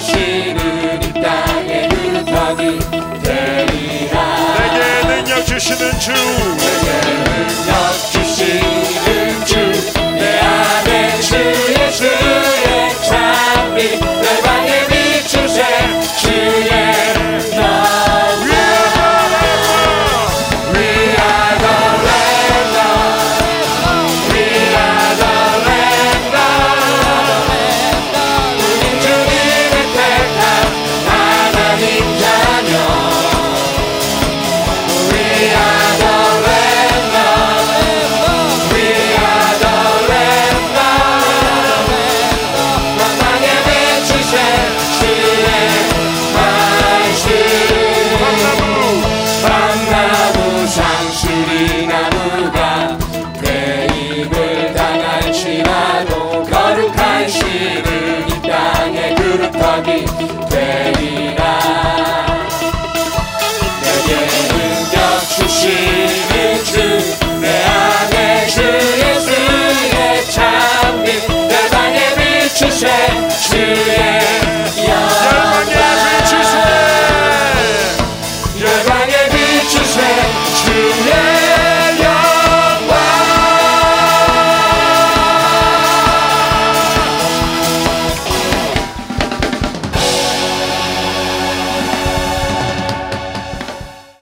씨는 이 땅의 유턴이 되리라. 내게 능력 주시는 주. 내게 능력 주. Maggie.